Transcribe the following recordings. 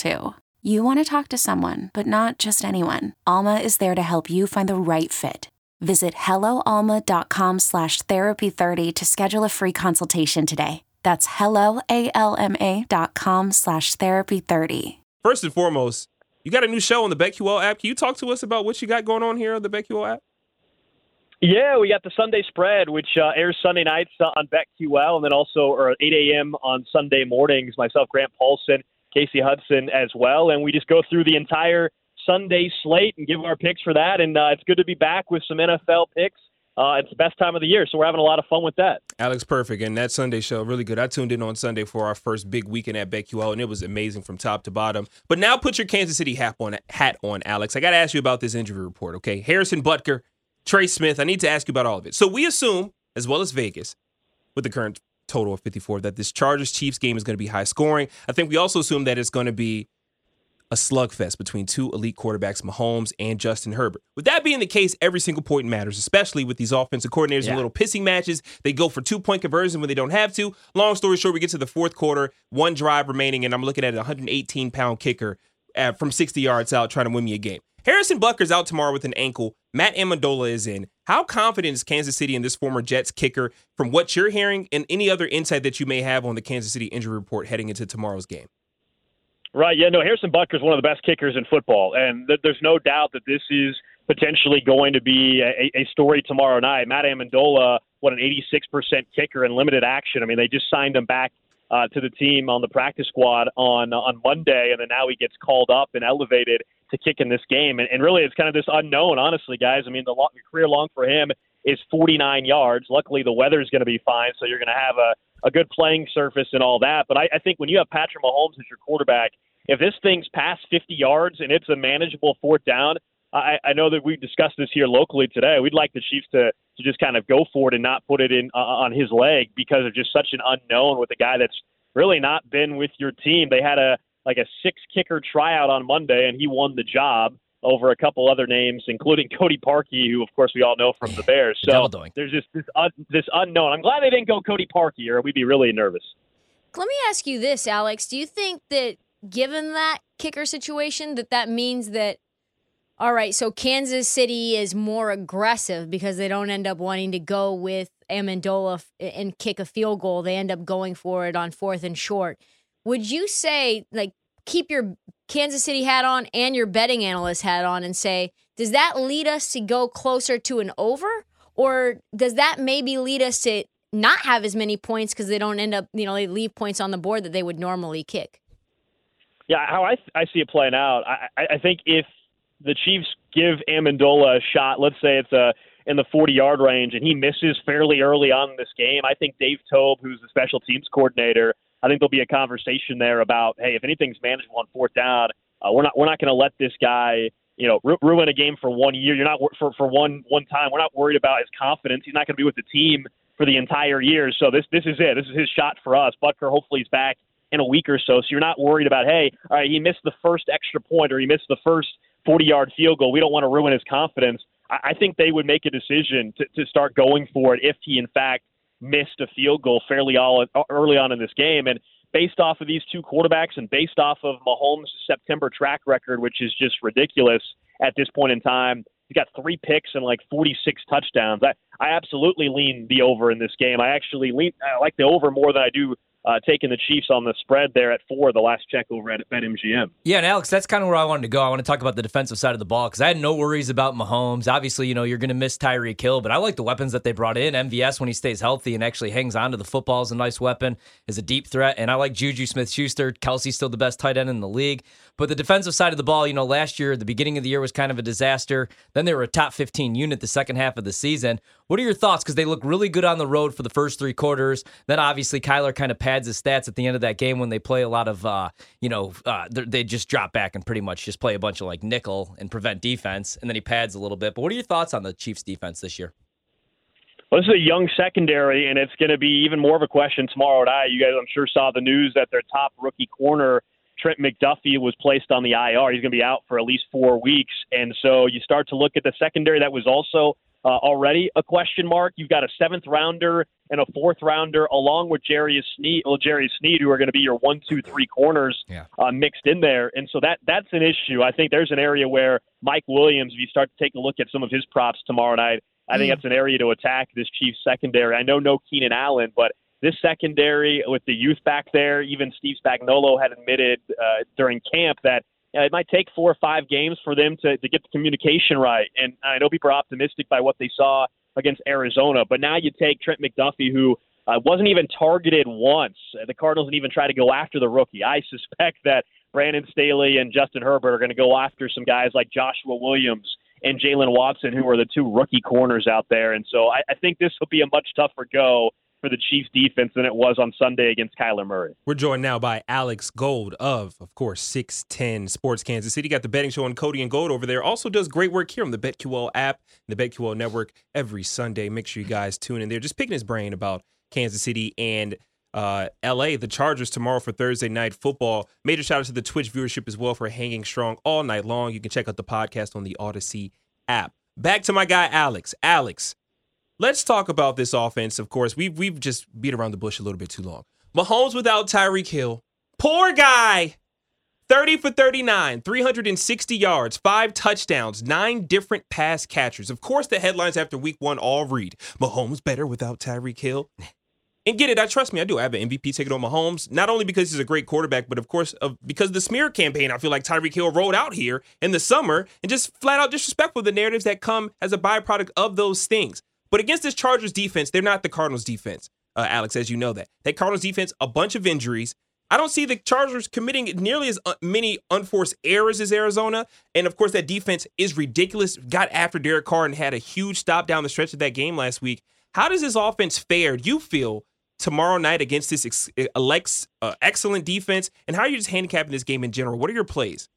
too. You want to talk to someone, but not just anyone. Alma is there to help you find the right fit. Visit helloalma.com slash therapy30 to schedule a free consultation today. That's helloalma.com slash therapy30. First and foremost, you got a new show on the BetQL app. Can you talk to us about what you got going on here on the BetQL app? Yeah, we got the Sunday spread, which uh, airs Sunday nights uh, on BetQL, and then also or 8 a.m. on Sunday mornings. Myself, Grant Paulsen, Casey Hudson as well, and we just go through the entire Sunday slate and give our picks for that. And uh, it's good to be back with some NFL picks. Uh, it's the best time of the year, so we're having a lot of fun with that. Alex, perfect. And that Sunday show, really good. I tuned in on Sunday for our first big weekend at BetQL, and it was amazing from top to bottom. But now put your Kansas City hat on, hat on Alex. I got to ask you about this injury report, okay? Harrison Butker, Trey Smith, I need to ask you about all of it. So we assume, as well as Vegas, with the current total of 54, that this Chargers Chiefs game is going to be high scoring. I think we also assume that it's going to be a slugfest between two elite quarterbacks, Mahomes and Justin Herbert. With that being the case, every single point matters, especially with these offensive coordinators Yeah. and little pissing matches. They go for two point conversion when they don't have to. Long story short, we get to the fourth quarter, one drive remaining, and I'm looking at a 118 pound kicker uh, from 60 yards out trying to win me a game. Harrison Butker's out tomorrow with an ankle. Matt Ammendola is in. How confident is Kansas City in this former Jets kicker from what you're hearing and any other insight that you may have on the Kansas City injury report heading into tomorrow's game? Right. Yeah. No. Harrison Butker is one of the best kickers in football, and th- there's no doubt that this is potentially going to be a, a story tomorrow night. Matt Ammendola, what an 86% kicker in limited action. I mean, they just signed him back uh, to the team on the practice squad on on Monday, and then now he gets called up and elevated to kick in this game. And, and really, it's kind of this unknown, honestly, guys. I mean, the, lo- the career long for him is 49 yards. Luckily, the weather's going to be fine, so you're going to have a a good playing surface and all that. But I, I think when you have Patrick Mahomes as your quarterback, if this thing's past 50 yards and it's a manageable fourth down, I, I know that we discussed this here locally today. We'd like the Chiefs to, to just kind of go for it and not put it in uh, on his leg because of just such an unknown with a guy that's really not been with your team. They had a like a six kicker tryout on Monday and he won the job over a couple other names, including Cody Parkey, who of course we all know from the Bears. So Devil doing. there's just this un, this unknown. I'm glad they didn't go Cody Parkey, or we'd be really nervous. Let me ask you this, Alex. Do you think that given that kicker situation that that means that all right, so Kansas City is more aggressive because they don't end up wanting to go with Ammendola f- and kick a field goal. They end up going for it on fourth and short. Would you say like keep your Kansas City hat on and your betting analyst hat on and say, does that lead us to go closer to an over? Or does that maybe lead us to not have as many points because they don't end up, you know, they leave points on the board that they would normally kick? Yeah, how I I see it playing out, I I think if the Chiefs give Ammendola a shot, let's say it's a in the 40 yard range, and he misses fairly early on in this game, I think Dave Toub, who's the special teams coordinator, I think there'll be a conversation there about, hey, if anything's manageable on fourth down, uh, we're not we're not going to let this guy, you know, ru- ruin a game for one year. You're not for for one one time. We're not worried about his confidence. He's not going to be with the team for the entire year. So this this is it. This is his shot for us. Butker hopefully is back in a week or so. So you're not worried about, hey, all right, he missed the first extra point or he missed the first 40 yard field goal. We don't want to ruin his confidence. I, I think they would make a decision to, to start going for it if he, in fact, missed a field goal fairly all early on in this game. And based off of these two quarterbacks and based off of Mahomes' September track record, which is just ridiculous at this point in time, he's got three picks and like 46 touchdowns. I, I absolutely lean the over in this game. I actually lean I like the over more than I do uh, taking the Chiefs on the spread there at four. The last check over at BetMGM. Yeah, and Alex, that's kind of where I wanted to go. I want to talk about the defensive side of the ball because I had no worries about Mahomes. Obviously, you know, you're going to miss Tyreek Hill, but I like the weapons that they brought in. MVS, when he stays healthy and actually hangs on to the football, is a nice weapon, is a deep threat. And I like Juju Smith Schuster. Kelce's still the best tight end in the league. But the defensive side of the ball, you know, last year, the beginning of the year was kind of a disaster. Then they were a top 15 unit the second half of the season. What are your thoughts? Because they look really good on the road for the first three quarters. Then obviously Kyler kind of pads his stats at the end of that game when they play a lot of, uh, you know, uh, they just drop back and pretty much just play a bunch of like nickel and prevent defense. And then he pads a little bit. But what are your thoughts on the Chiefs defense this year? Well, this is a young secondary, and it's going to be even more of a question tomorrow night. You guys, I'm sure, saw the news that their top rookie corner, Trent McDuffie, was placed on the IR. He's going to be out for at least four weeks. And so you start to look at the secondary that was also uh, already a question mark. You've got a seventh rounder and a fourth rounder, along with Jerry Sneed, well, Jerry Sneed, who are going to be your one, two, three corners yeah. uh, mixed in there. And so that that's an issue. I think there's an area where Mike Williams, if you start to take a look at some of his props tomorrow night, I think mm. that's an area to attack this Chiefs secondary. I know no Keenan Allen, but this secondary with the youth back there, even Steve Spagnuolo had admitted uh, during camp that uh, it might take four or five games for them to, to get the communication right. And I know people are optimistic by what they saw against Arizona, but now you take Trent McDuffie, who uh, wasn't even targeted once. The Cardinals didn't even try to go after the rookie. I suspect that Brandon Staley and Justin Herbert are going to go after some guys like Joshua Williams and Jaylen Watson, who are the two rookie corners out there. And so I, I think this will be a much tougher go for the Chiefs defense than it was on Sunday against Kyler Murray. We're joined now by Alex Gold of, of course, 610 Sports Kansas City. Got the betting show on Cody and Gold over there. Also does great work here on the BetQL app and the BetQL network every Sunday. Make sure you guys tune in there. Just picking his brain about Kansas City and uh, LA, the Chargers tomorrow for Thursday night football. Major shout out to the Twitch viewership as well for hanging strong all night long. You can check out the podcast on the Audacy app. Back to my guy Alex. Alex, let's talk about this offense. Of course, we've we've just beat around the bush a little bit too long. Mahomes without Tyreek Hill, poor guy. 30 for 39, 360 yards, five touchdowns, nine different pass catchers. Of course, the headlines after week one all read Mahomes better without Tyreek Hill. And get it, I trust me, I do. I have an MVP ticket on Mahomes, not only because he's a great quarterback, but of course, of, because the smear campaign I feel like Tyreek Hill rolled out here in the summer and just flat out disrespectful the narratives that come as a byproduct of those things. But against this Chargers defense, they're not the Cardinals defense, uh, Alex, as you know that. That Cardinals defense, a bunch of injuries. I don't see the Chargers committing nearly as uh, many unforced errors as Arizona. And of course, that defense is ridiculous. Got after Derek Carr and had a huge stop down the stretch of that game last week. How does this offense fare, do you feel, tomorrow night against this ex- uh, excellent defense? And how are you just handicapping this game in general? What are your plays?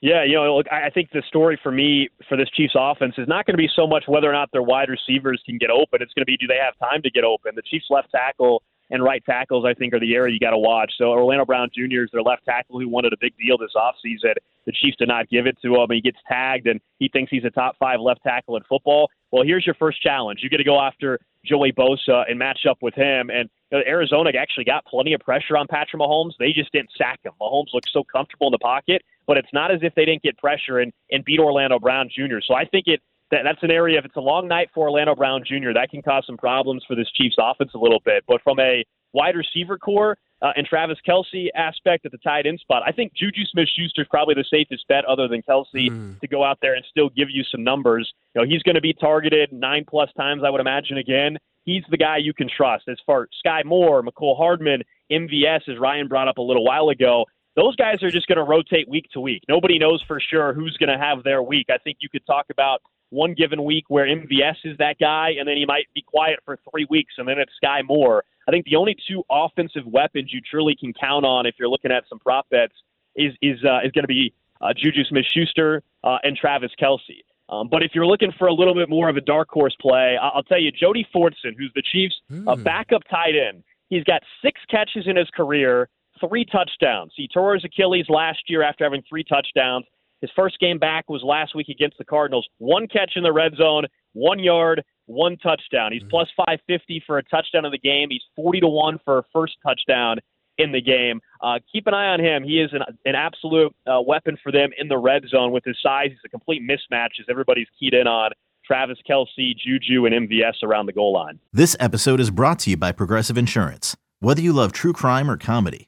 Yeah, you know, look, I think the story for me for this Chiefs offense is not going to be so much whether or not their wide receivers can get open. It's going to be do they have time to get open. The Chiefs left tackle and right tackles, I think, are the area you got to watch. So Orlando Brown Jr. is their left tackle who wanted a big deal this offseason. The Chiefs did not give it to him. He gets tagged, and he thinks he's a top five left tackle in football. Well, here's your first challenge. You get to go after Joey Bosa and match up with him. And you know, Arizona actually got plenty of pressure on Patrick Mahomes. They just didn't sack him. Mahomes looks so comfortable in the pocket, but it's not as if they didn't get pressure and, and beat Orlando Brown Jr. So I think it that, that's an area. If it's a long night for Orlando Brown Jr., that can cause some problems for this Chiefs offense a little bit. But from a wide receiver core uh, and Travis Kelce aspect at the tight end spot, I think Juju Smith Schuster is probably the safest bet other than Kelce mm. to go out there and still give you some numbers. You know, he's going to be targeted nine plus times, I would imagine, again he's the guy you can trust. As far Skyy Moore, Mecole Hardman, MVS, as Ryan brought up a little while ago, those guys are just going to rotate week to week. Nobody knows for sure who's going to have their week. I think you could talk about one given week where MVS is that guy, and then he might be quiet for three weeks, and then it's Skyy Moore. I think the only two offensive weapons you truly can count on if you're looking at some prop bets is is uh, is going to be uh, Juju Smith-Schuster uh, and Travis Kelce. Um, but if you're looking for a little bit more of a dark horse play, I'll tell you, Jody Fortson, who's the Chiefs' mm. uh, backup tight end, he's got six catches in his career, three touchdowns. He tore his Achilles last year after having three touchdowns. His first game back was last week against the Cardinals. One catch in the red zone, one yard, one touchdown. He's mm. plus 550 for a touchdown of the game. He's 40 to 1 for a first touchdown in the game. Uh, keep an eye on him. He is an, an absolute uh, weapon for them in the red zone with his size. He's a complete mismatch as everybody's keyed in on Travis Kelce, Juju, and MVS around the goal line. This episode is brought to you by Progressive Insurance. Whether you love true crime or comedy,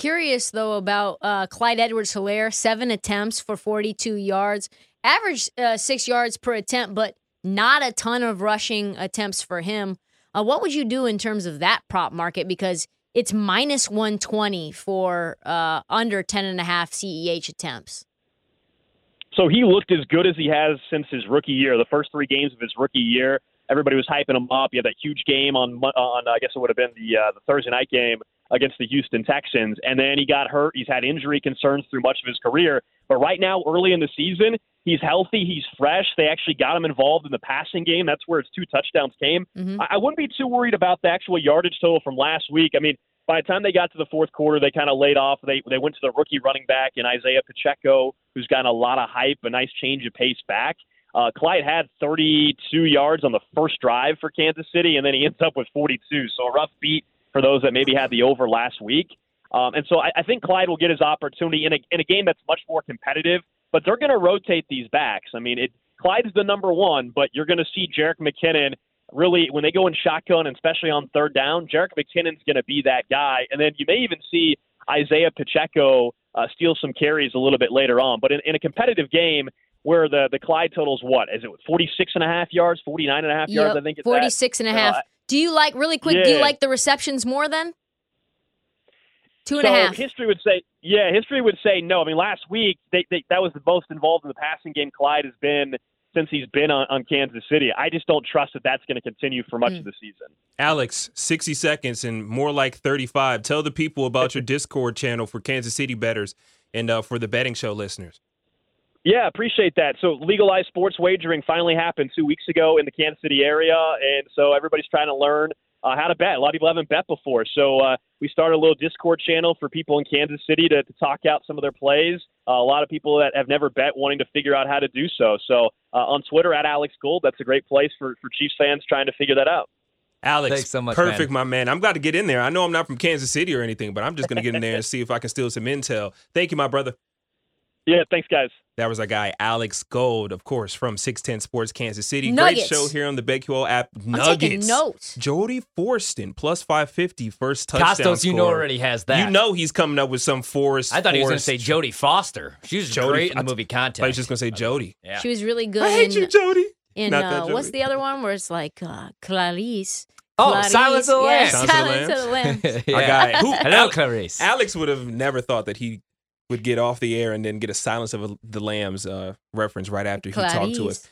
Curious though about uh, Clyde Edwards Helaire, seven attempts for 42 yards, average uh, six yards per attempt, but not a ton of rushing attempts for him. Uh, what would you do in terms of that prop market? Because it's minus 120 for uh, under 10 and a half CEH attempts. So he looked as good as he has since his rookie year. The first three games of his rookie year, everybody was hyping him up. He had that huge game on on I guess it would have been the uh, the Thursday night game against the Houston Texans, and then he got hurt. He's had injury concerns through much of his career, but right now, early in the season, he's healthy. He's fresh. They actually got him involved in the passing game. That's where his two touchdowns came. Mm-hmm. I, I wouldn't be too worried about the actual yardage total from last week. I mean, by the time they got to the fourth quarter, they kind of laid off. They they went to the rookie running back in Isaiah Pacheco, who's gotten a lot of hype, a nice change of pace back. Uh, Clyde had 32 yards on the first drive for Kansas City, and then he ends up with 42. So a rough beat for those that maybe had the over last week. Um, and so I, I think Clyde will get his opportunity in a, in a game that's much more competitive. But they're going to rotate these backs. I mean, it, Clyde's the number one, but you're going to see Jerick McKinnon really when they go in shotgun, and especially on third down. Jerick McKinnon's going to be that guy, and then you may even see Isaiah Pacheco uh, steal some carries a little bit later on. But in, in a competitive game, where the the Clyde total's what is it 46 and a half yards 49 and a half yep, yards I think it's 46 at. and a half. Uh, do you like really quick yeah. do you like the receptions more than two and so a half? history would say yeah history would say no I mean last week they, they, that was the most involved in the passing game Clyde has been since he's been on, on Kansas City I just don't trust that that's going to continue for much mm. of the season Alex 60 seconds and more like 35 tell the people about your discord channel for Kansas City betters and uh, for the betting show listeners yeah, appreciate that. So legalized sports wagering finally happened two weeks ago in the Kansas City area, and so everybody's trying to learn uh, how to bet. A lot of people haven't bet before, so uh, we started a little Discord channel for people in Kansas City to, to talk out some of their plays. Uh, a lot of people that have never bet wanting to figure out how to do so. So uh, on Twitter at Alex Gold, that's a great place for for Chiefs fans trying to figure that out. Alex, Thanks so much, perfect, man. my man. I'm got to get in there. I know I'm not from Kansas City or anything, but I'm just going to get in there and see if I can steal some intel. Thank you, my brother. Yeah, thanks, guys. That was our guy Alex Gold, of course, from 610 Sports Kansas City. Nuggets. Great show here on the BetQL app. I'm Nuggets. notes. Jody Fortson plus 550 first touchdown. Costos, you know, already has that. You know he's coming up with some Forrest. I thought he was going to say Jodie Foster. She was Jodie- great in the movie I thought he Contact. was just going to say Jody. Yeah. She was really good I hate in you, Jody. in Not that uh, what's the other one where it's like uh, Clarice. Oh, Clarice. Silence of the Yeah, Lambs. Silence of the Silence of the Lambs. Yeah. Our guy. Who, Hello, Al- Clarice. Alex would have never thought that he would get off the air and then get a Silence of the Lambs uh, reference right after he talked to us.